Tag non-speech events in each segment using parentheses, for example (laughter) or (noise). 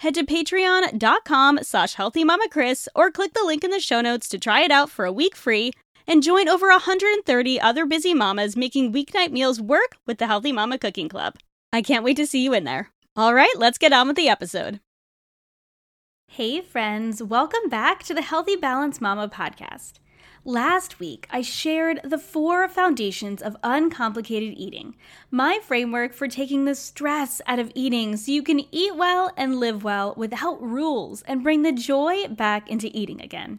head to patreon.com slash healthymamachris or click the link in the show notes to try it out for a week free and join over 130 other busy mamas making weeknight meals work with the Healthy Mama Cooking Club. I can't wait to see you in there. All right, let's get on with the episode. Hey, friends, welcome back to the Healthy Balance Mama podcast. Last week, I shared the four foundations of uncomplicated eating, my framework for taking the stress out of eating so you can eat well and live well without rules and bring the joy back into eating again.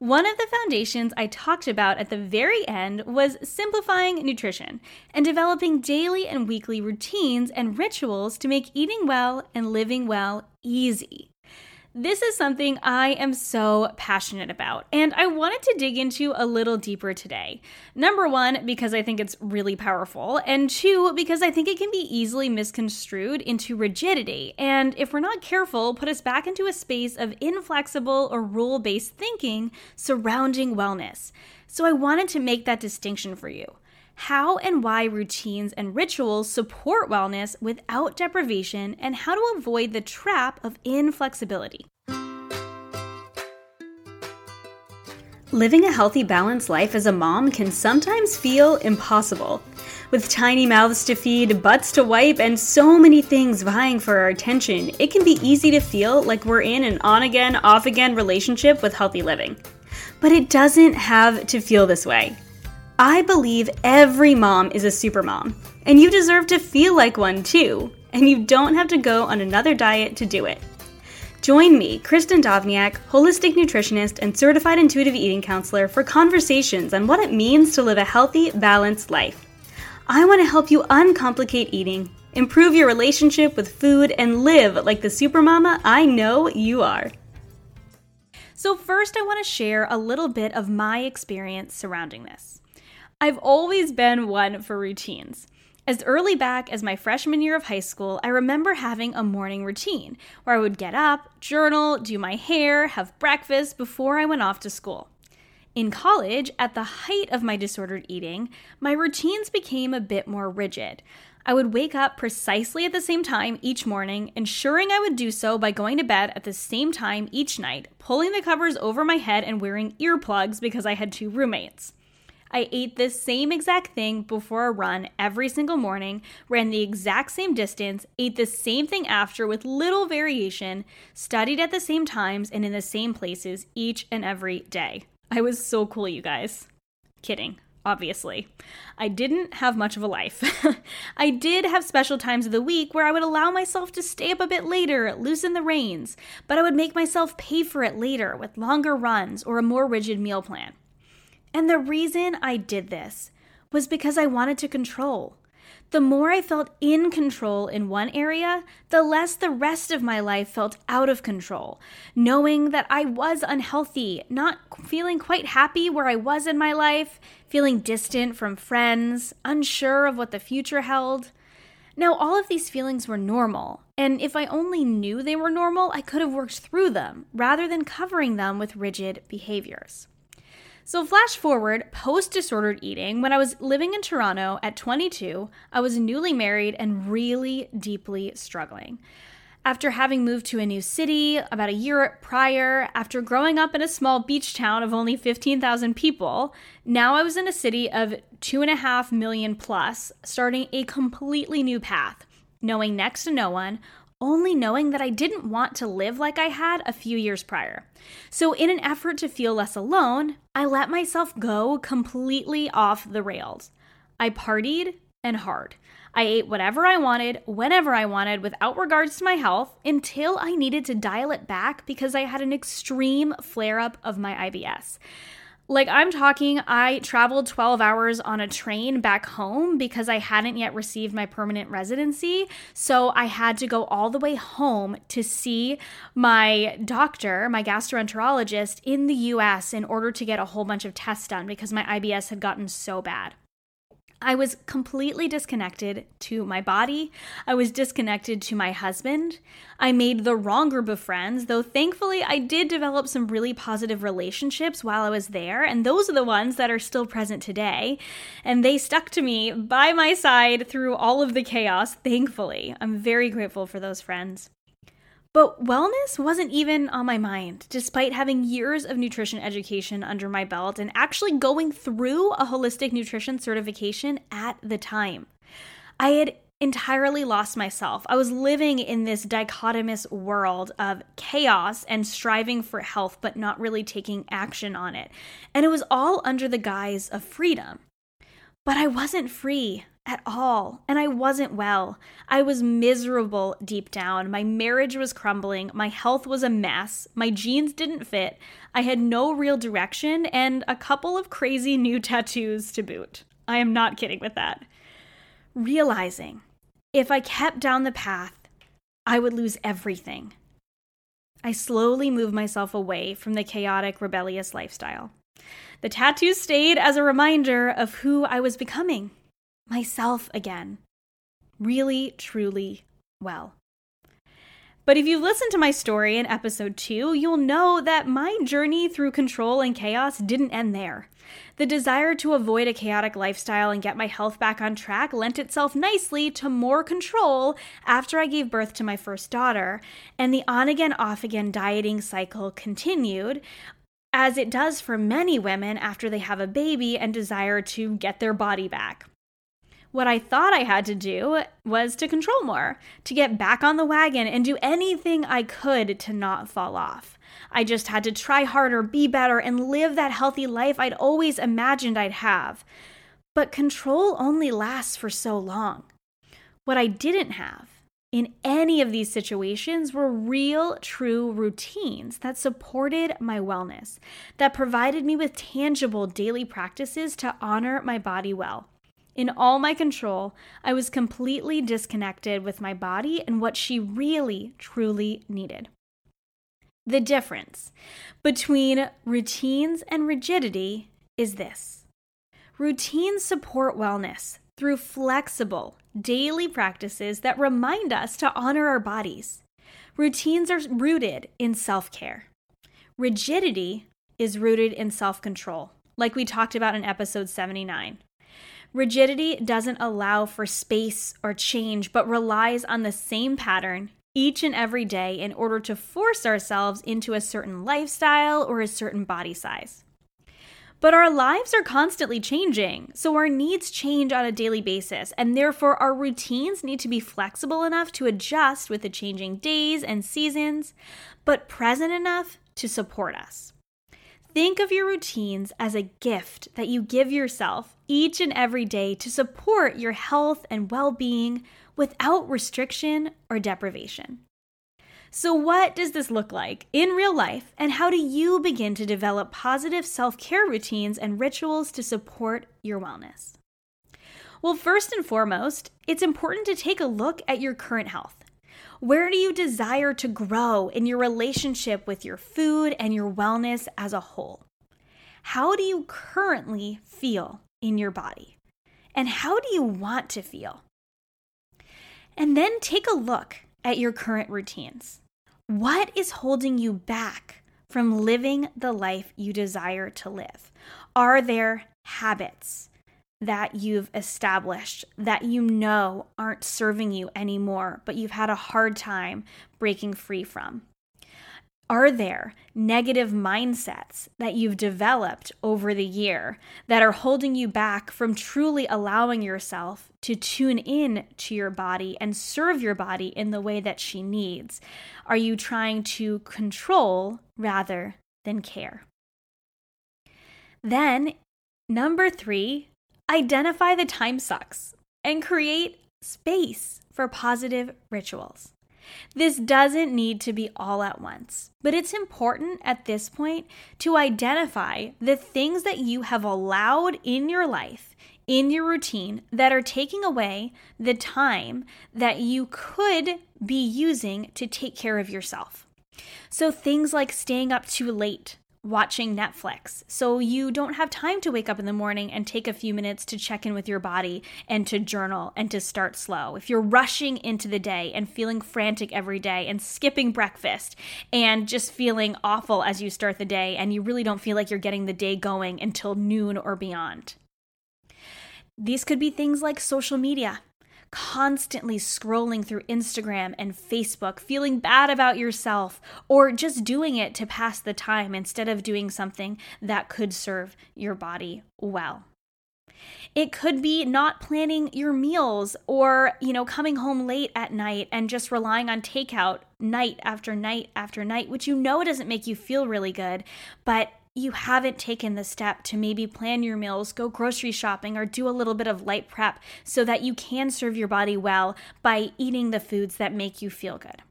One of the foundations I talked about at the very end was simplifying nutrition and developing daily and weekly routines and rituals to make eating well and living well easy. This is something I am so passionate about, and I wanted to dig into a little deeper today. Number one, because I think it's really powerful, and two, because I think it can be easily misconstrued into rigidity, and if we're not careful, put us back into a space of inflexible or rule based thinking surrounding wellness. So I wanted to make that distinction for you how and why routines and rituals support wellness without deprivation, and how to avoid the trap of inflexibility. Living a healthy, balanced life as a mom can sometimes feel impossible. With tiny mouths to feed, butts to wipe, and so many things vying for our attention, it can be easy to feel like we're in an on again, off again relationship with healthy living. But it doesn't have to feel this way. I believe every mom is a super mom, and you deserve to feel like one too, and you don't have to go on another diet to do it. Join me, Kristen Dovniak, holistic nutritionist and certified intuitive eating counselor, for conversations on what it means to live a healthy, balanced life. I want to help you uncomplicate eating, improve your relationship with food, and live like the supermama I know you are. So, first, I want to share a little bit of my experience surrounding this. I've always been one for routines. As early back as my freshman year of high school, I remember having a morning routine where I would get up, journal, do my hair, have breakfast before I went off to school. In college, at the height of my disordered eating, my routines became a bit more rigid. I would wake up precisely at the same time each morning, ensuring I would do so by going to bed at the same time each night, pulling the covers over my head and wearing earplugs because I had two roommates. I ate this same exact thing before a run every single morning, ran the exact same distance, ate the same thing after with little variation, studied at the same times and in the same places each and every day. I was so cool, you guys. Kidding obviously. I didn't have much of a life. (laughs) I did have special times of the week where I would allow myself to stay up a bit later, loosen the reins, but I would make myself pay for it later with longer runs or a more rigid meal plan. And the reason I did this was because I wanted to control. The more I felt in control in one area, the less the rest of my life felt out of control. Knowing that I was unhealthy, not feeling quite happy where I was in my life, feeling distant from friends, unsure of what the future held. Now, all of these feelings were normal, and if I only knew they were normal, I could have worked through them rather than covering them with rigid behaviors. So, flash forward post disordered eating, when I was living in Toronto at 22, I was newly married and really deeply struggling. After having moved to a new city about a year prior, after growing up in a small beach town of only 15,000 people, now I was in a city of 2.5 million plus, starting a completely new path, knowing next to no one, only knowing that I didn't want to live like I had a few years prior. So, in an effort to feel less alone, I let myself go completely off the rails. I partied and hard. I ate whatever I wanted, whenever I wanted, without regards to my health, until I needed to dial it back because I had an extreme flare up of my IBS. Like, I'm talking, I traveled 12 hours on a train back home because I hadn't yet received my permanent residency. So I had to go all the way home to see my doctor, my gastroenterologist in the US in order to get a whole bunch of tests done because my IBS had gotten so bad. I was completely disconnected to my body. I was disconnected to my husband. I made the wrong group of friends, though thankfully I did develop some really positive relationships while I was there, and those are the ones that are still present today. And they stuck to me by my side through all of the chaos, thankfully. I'm very grateful for those friends. But wellness wasn't even on my mind, despite having years of nutrition education under my belt and actually going through a holistic nutrition certification at the time. I had entirely lost myself. I was living in this dichotomous world of chaos and striving for health, but not really taking action on it. And it was all under the guise of freedom. But I wasn't free at all. And I wasn't well. I was miserable deep down. My marriage was crumbling. My health was a mess. My jeans didn't fit. I had no real direction and a couple of crazy new (laughs) tattoos to boot. I am not kidding with that. Realizing if I kept down the path, I would lose everything. I slowly moved myself away from the chaotic, rebellious lifestyle. The tattoos stayed as a reminder of who I was becoming myself again. Really, truly well. But if you've listened to my story in episode 2, you'll know that my journey through control and chaos didn't end there. The desire to avoid a chaotic lifestyle and get my health back on track lent itself nicely to more control after I gave birth to my first daughter, and the on again, off again dieting cycle continued, as it does for many women after they have a baby and desire to get their body back. What I thought I had to do was to control more, to get back on the wagon and do anything I could to not fall off. I just had to try harder, be better, and live that healthy life I'd always imagined I'd have. But control only lasts for so long. What I didn't have in any of these situations were real, true routines that supported my wellness, that provided me with tangible daily practices to honor my body well. In all my control, I was completely disconnected with my body and what she really, truly needed. The difference between routines and rigidity is this routines support wellness through flexible, daily practices that remind us to honor our bodies. Routines are rooted in self care. Rigidity is rooted in self control, like we talked about in episode 79. Rigidity doesn't allow for space or change, but relies on the same pattern each and every day in order to force ourselves into a certain lifestyle or a certain body size. But our lives are constantly changing, so our needs change on a daily basis, and therefore our routines need to be flexible enough to adjust with the changing days and seasons, but present enough to support us. Think of your routines as a gift that you give yourself each and every day to support your health and well being without restriction or deprivation. So, what does this look like in real life, and how do you begin to develop positive self care routines and rituals to support your wellness? Well, first and foremost, it's important to take a look at your current health. Where do you desire to grow in your relationship with your food and your wellness as a whole? How do you currently feel in your body? And how do you want to feel? And then take a look at your current routines. What is holding you back from living the life you desire to live? Are there habits, that you've established that you know aren't serving you anymore, but you've had a hard time breaking free from? Are there negative mindsets that you've developed over the year that are holding you back from truly allowing yourself to tune in to your body and serve your body in the way that she needs? Are you trying to control rather than care? Then, number three, identify the time sucks and create space for positive rituals. This doesn't need to be all at once, but it's important at this point to identify the things that you have allowed in your life, in your routine, that are taking away the time that you could be using to take care of yourself. So, things like staying up too late watching Netflix. So you don't have time to wake up in the morning and take a few minutes to check in with your body and to journal and to start slow. If you're rushing into the day and feeling frantic every day and skipping breakfast and just feeling awful as you start the day and you really don't feel like you're getting the day going until noon or beyond. These could be things like social media constantly scrolling through Instagram and Facebook, feeling bad about yourself, or just doing it to pass the time instead of doing something that could serve your body well. It could be not planning your meals or, you know, coming home late at night and just relying on takeout night after night after night, which you know doesn't make you feel really good, but you haven't taken the step to maybe plan your meals, go grocery shopping, or do a little bit of light prep so that you can serve your body well by eating the foods that make you feel good.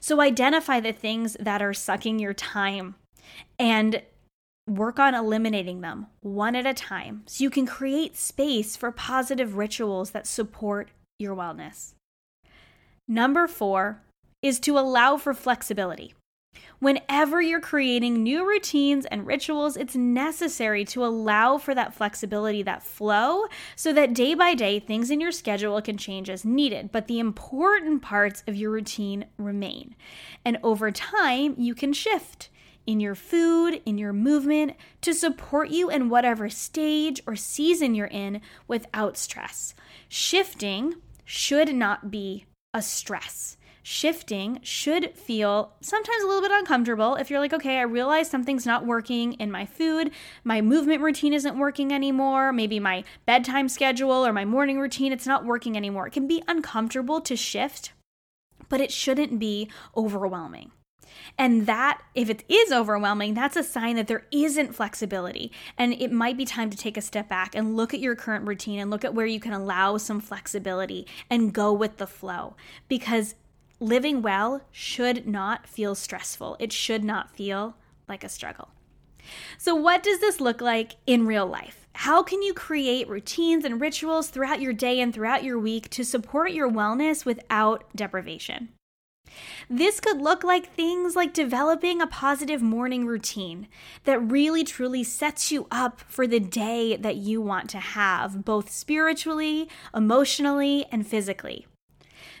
So identify the things that are sucking your time and work on eliminating them one at a time so you can create space for positive rituals that support your wellness. Number four is to allow for flexibility. Whenever you're creating new routines and rituals, it's necessary to allow for that flexibility, that flow, so that day by day things in your schedule can change as needed. But the important parts of your routine remain. And over time, you can shift in your food, in your movement to support you in whatever stage or season you're in without stress. Shifting should not be a stress shifting should feel sometimes a little bit uncomfortable if you're like, okay, I realize something's not working in my food, my movement routine isn't working anymore, maybe my bedtime schedule or my morning routine, it's not working anymore. It can be uncomfortable to shift, but it shouldn't be overwhelming. And that, if it is overwhelming, that's a sign that there isn't flexibility. And it might be time to take a step back and look at your current routine and look at where you can allow some flexibility and go with the flow. Because living well should not feel stressful. It should not feel like a struggle. So, what does this look like in real life? How can you create routines and rituals throughout your day and throughout your week to support your wellness without deprivation? This could look like things like developing a positive morning routine that really truly sets you up for the day that you want to have, both spiritually, emotionally, and physically.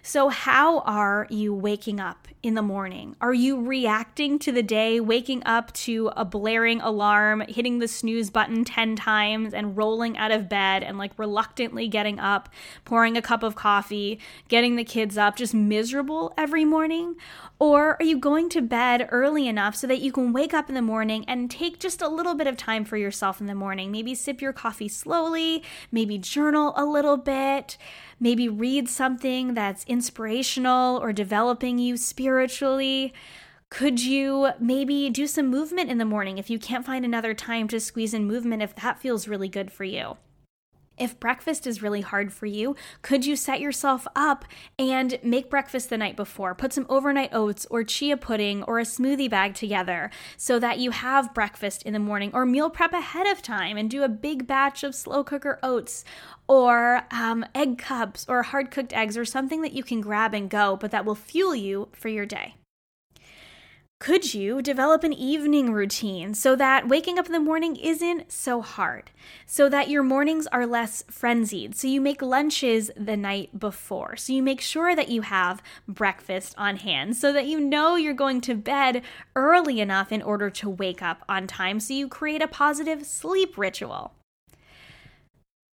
So, how are you waking up in the morning? Are you reacting to the day, waking up to a blaring alarm, hitting the snooze button 10 times, and rolling out of bed and like reluctantly getting up, pouring a cup of coffee, getting the kids up, just miserable every morning? Or are you going to bed early enough so that you can wake up in the morning and take just a little bit of time for yourself in the morning? Maybe sip your coffee slowly, maybe journal a little bit, maybe read something that's inspirational or developing you spiritually. Could you maybe do some movement in the morning if you can't find another time to squeeze in movement if that feels really good for you? If breakfast is really hard for you, could you set yourself up and make breakfast the night before? Put some overnight oats or chia pudding or a smoothie bag together so that you have breakfast in the morning, or meal prep ahead of time and do a big batch of slow cooker oats or um, egg cups or hard cooked eggs or something that you can grab and go, but that will fuel you for your day. Could you develop an evening routine so that waking up in the morning isn't so hard? So that your mornings are less frenzied. So you make lunches the night before. So you make sure that you have breakfast on hand so that you know you're going to bed early enough in order to wake up on time. So you create a positive sleep ritual.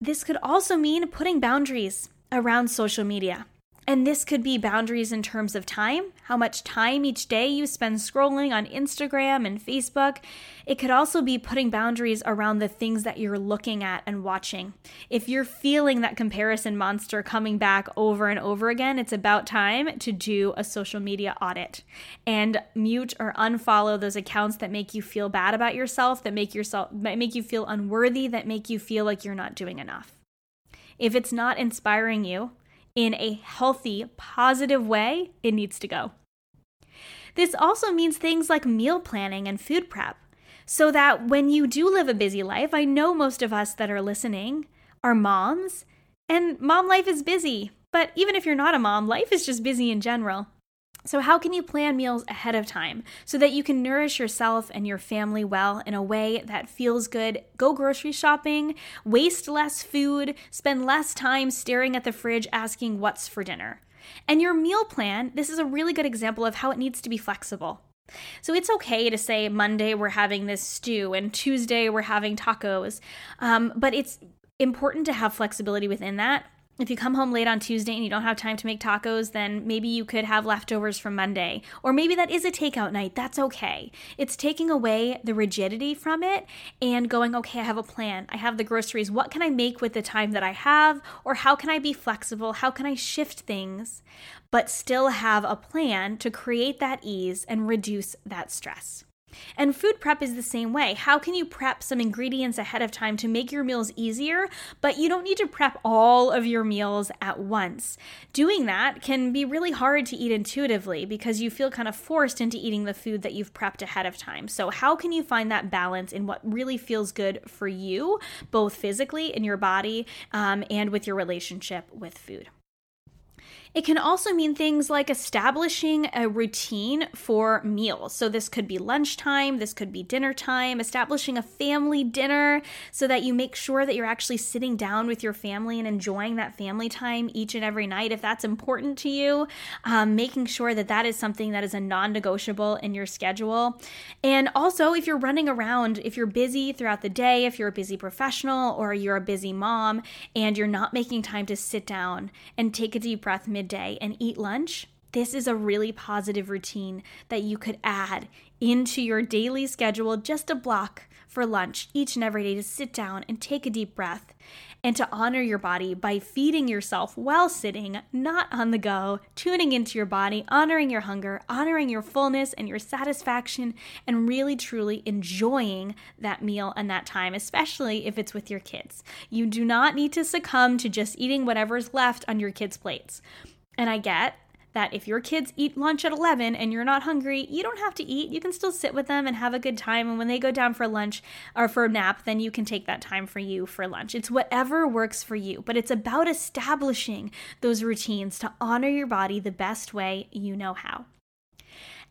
This could also mean putting boundaries around social media. And this could be boundaries in terms of time, how much time each day you spend scrolling on Instagram and Facebook. It could also be putting boundaries around the things that you're looking at and watching. If you're feeling that comparison monster coming back over and over again, it's about time to do a social media audit and mute or unfollow those accounts that make you feel bad about yourself, that make yourself that make you feel unworthy, that make you feel like you're not doing enough. If it's not inspiring you, in a healthy, positive way, it needs to go. This also means things like meal planning and food prep, so that when you do live a busy life, I know most of us that are listening are moms, and mom life is busy. But even if you're not a mom, life is just busy in general. So, how can you plan meals ahead of time so that you can nourish yourself and your family well in a way that feels good? Go grocery shopping, waste less food, spend less time staring at the fridge asking what's for dinner. And your meal plan, this is a really good example of how it needs to be flexible. So it's okay to say Monday we're having this stew and Tuesday we're having tacos, um, but it's important to have flexibility within that if you come home late on Tuesday and you don't have time to make tacos, then maybe you could have leftovers from Monday. Or maybe that is a takeout night. That's okay. It's taking away the rigidity from it and going, okay, I have a plan. I have the groceries. What can I make with the time that I have? Or how can I be flexible? How can I shift things, but still have a plan to create that ease and reduce that stress? And food prep is the same way. How can you prep some ingredients ahead of time to make your meals easier, but you don't need to prep all of your meals at once? Doing that can be really hard to eat intuitively because you feel kind of forced into eating the food that you've prepped ahead of time. So, how can you find that balance in what really feels good for you, both physically in your body um, and with your relationship with food? It can also mean things like establishing a routine for meals. So, this could be lunchtime, this could be dinner time, establishing a family dinner so that you make sure that you're actually sitting down with your family and enjoying that family time each and every night if that's important to you. Um, making sure that that is something that is a non negotiable in your schedule. And also, if you're running around, if you're busy throughout the day, if you're a busy professional or you're a busy mom and you're not making time to sit down and take a deep breath mid midday and eat lunch, this is a really positive routine that you could add into your daily schedule, just a block for lunch each and every day to sit down and take a deep breath and to honor your body by feeding yourself while sitting, not on the go, tuning into your body, honoring your hunger, honoring your fullness and your satisfaction, and really truly enjoying that meal and that time, especially if it's with your kids. You do not need to succumb to just eating whatever's left on your kids' plates. And I get that if your kids eat lunch at 11 and you're not hungry, you don't have to eat. You can still sit with them and have a good time. And when they go down for lunch or for a nap, then you can take that time for you for lunch. It's whatever works for you, but it's about establishing those routines to honor your body the best way you know how.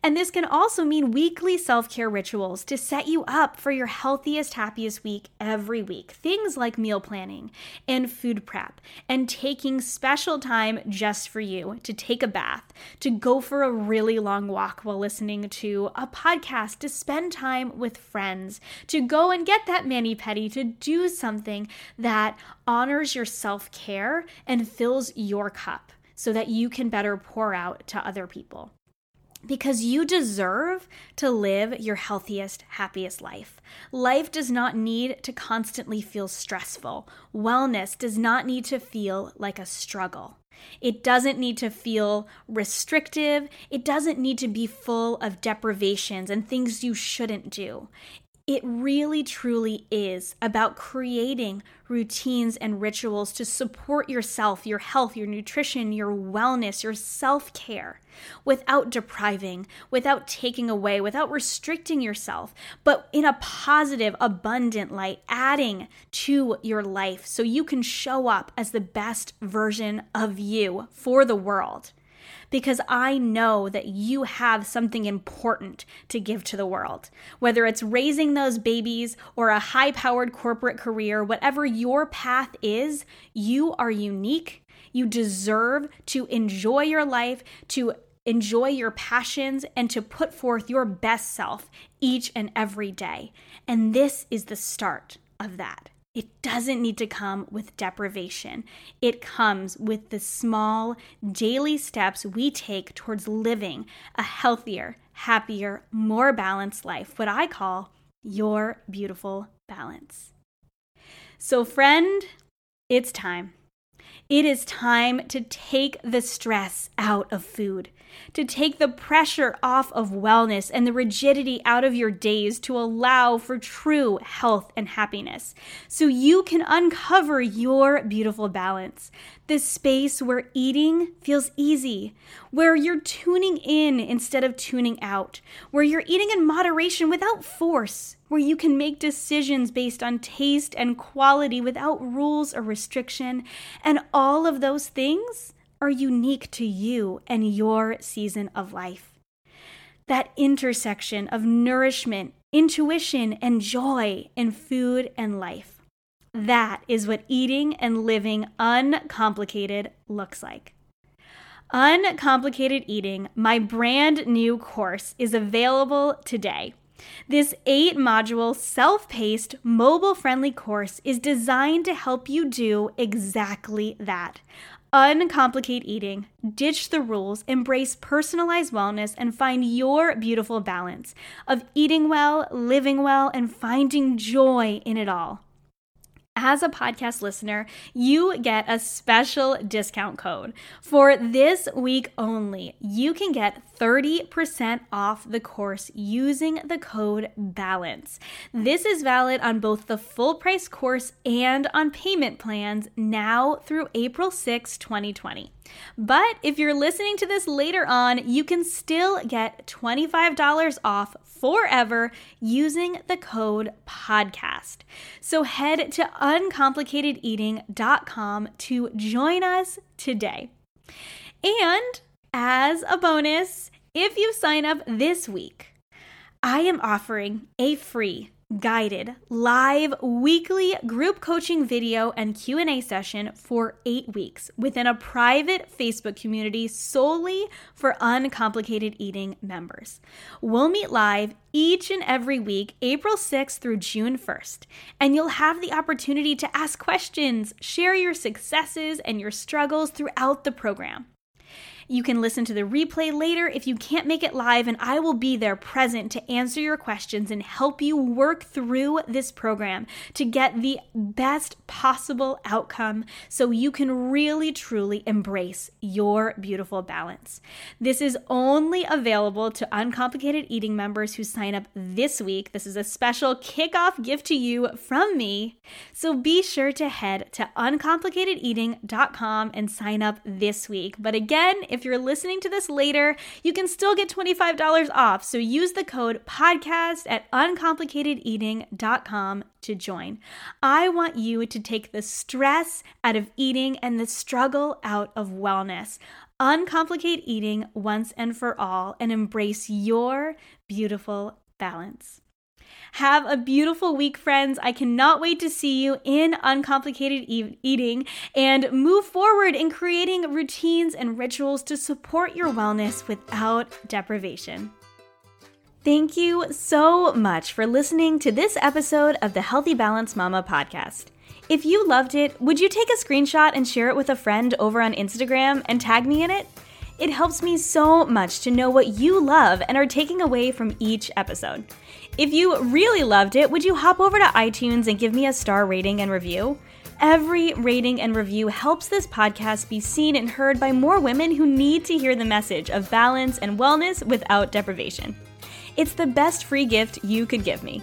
And this can also mean weekly self care rituals to set you up for your healthiest, happiest week every week. Things like meal planning and food prep and taking special time just for you to take a bath, to go for a really long walk while listening to a podcast, to spend time with friends, to go and get that mani pedi, to do something that honors your self care and fills your cup so that you can better pour out to other people because you deserve to live your healthiest, happiest life. Life does not need to constantly feel stressful. Wellness does not need to feel like a struggle. It doesn't need to feel restrictive. It doesn't need to be full of deprivations and things you shouldn't do. It really truly is about creating routines and rituals to support yourself, your health, your nutrition, your wellness, your self care without depriving, without taking away, without restricting yourself, but in a positive, abundant light, adding to your life so you can show up as the best version of you for the world because I know that you have something important to give to the world. Whether it's raising those babies or a high powered corporate career, whatever your path is, you are unique. You deserve to enjoy your life, to enjoy your passions, and to put forth your best self each and every day. And this is the start of that. It doesn't need to come with deprivation. It comes with the small daily steps we take towards living a healthier, happier, more balanced life, what I call your beautiful balance. So, friend, it's time. It is time to take the stress out of food, to take the pressure off of wellness and the rigidity out of your days to allow for true health and happiness, so you can uncover your beautiful balance. The space where eating feels easy, where you're tuning in instead of tuning out, where you're eating in moderation without force where you can make decisions based on taste and quality without rules or restriction. And all of those things are unique to you and your season of life. That intersection of nourishment, intuition, and joy in food and life. That is what eating and living uncomplicated looks like. Uncomplicated Eating, my brand new course, is available today. This eight module, self paced, mobile friendly course is designed to help you do exactly that. Uncomplicate eating, ditch the rules, embrace personalized wellness, and find your beautiful balance of eating well, living well, and finding joy in it all as a podcast listener, you get a special discount code. For this week only, you can get 30% off the course using the code BALANCE. This is valid on both the full price course and on payment plans now through April 6, 2020. But if you're listening to this later on, you can still get $25 off forever using the code podcast. So head to uncomplicatedeating.com to join us today. And as a bonus, if you sign up this week, I am offering a free guided live weekly group coaching video and Q&A session for 8 weeks within a private Facebook community solely for uncomplicated eating members. We'll meet live each and every week April 6th through June 1st, and you'll have the opportunity to ask questions, share your successes and your struggles throughout the program. You can listen to the replay later if you can't make it live, and I will be there present to answer your questions and help you work through this program to get the best possible outcome so you can really truly embrace your beautiful balance. This is only available to uncomplicated eating members who sign up this week. This is a special kickoff gift to you from me. So be sure to head to uncomplicatedeating.com and sign up this week. But again, if you're listening to this later, you can still get $25 off. So use the code podcast at uncomplicatedeating.com to join. I want you to take the stress out of eating and the struggle out of wellness. Uncomplicate eating once and for all and embrace your beautiful balance. Have a beautiful week, friends. I cannot wait to see you in uncomplicated e- eating and move forward in creating routines and rituals to support your wellness without deprivation. Thank you so much for listening to this episode of the Healthy Balance Mama podcast. If you loved it, would you take a screenshot and share it with a friend over on Instagram and tag me in it? It helps me so much to know what you love and are taking away from each episode. If you really loved it, would you hop over to iTunes and give me a star rating and review? Every rating and review helps this podcast be seen and heard by more women who need to hear the message of balance and wellness without deprivation. It's the best free gift you could give me.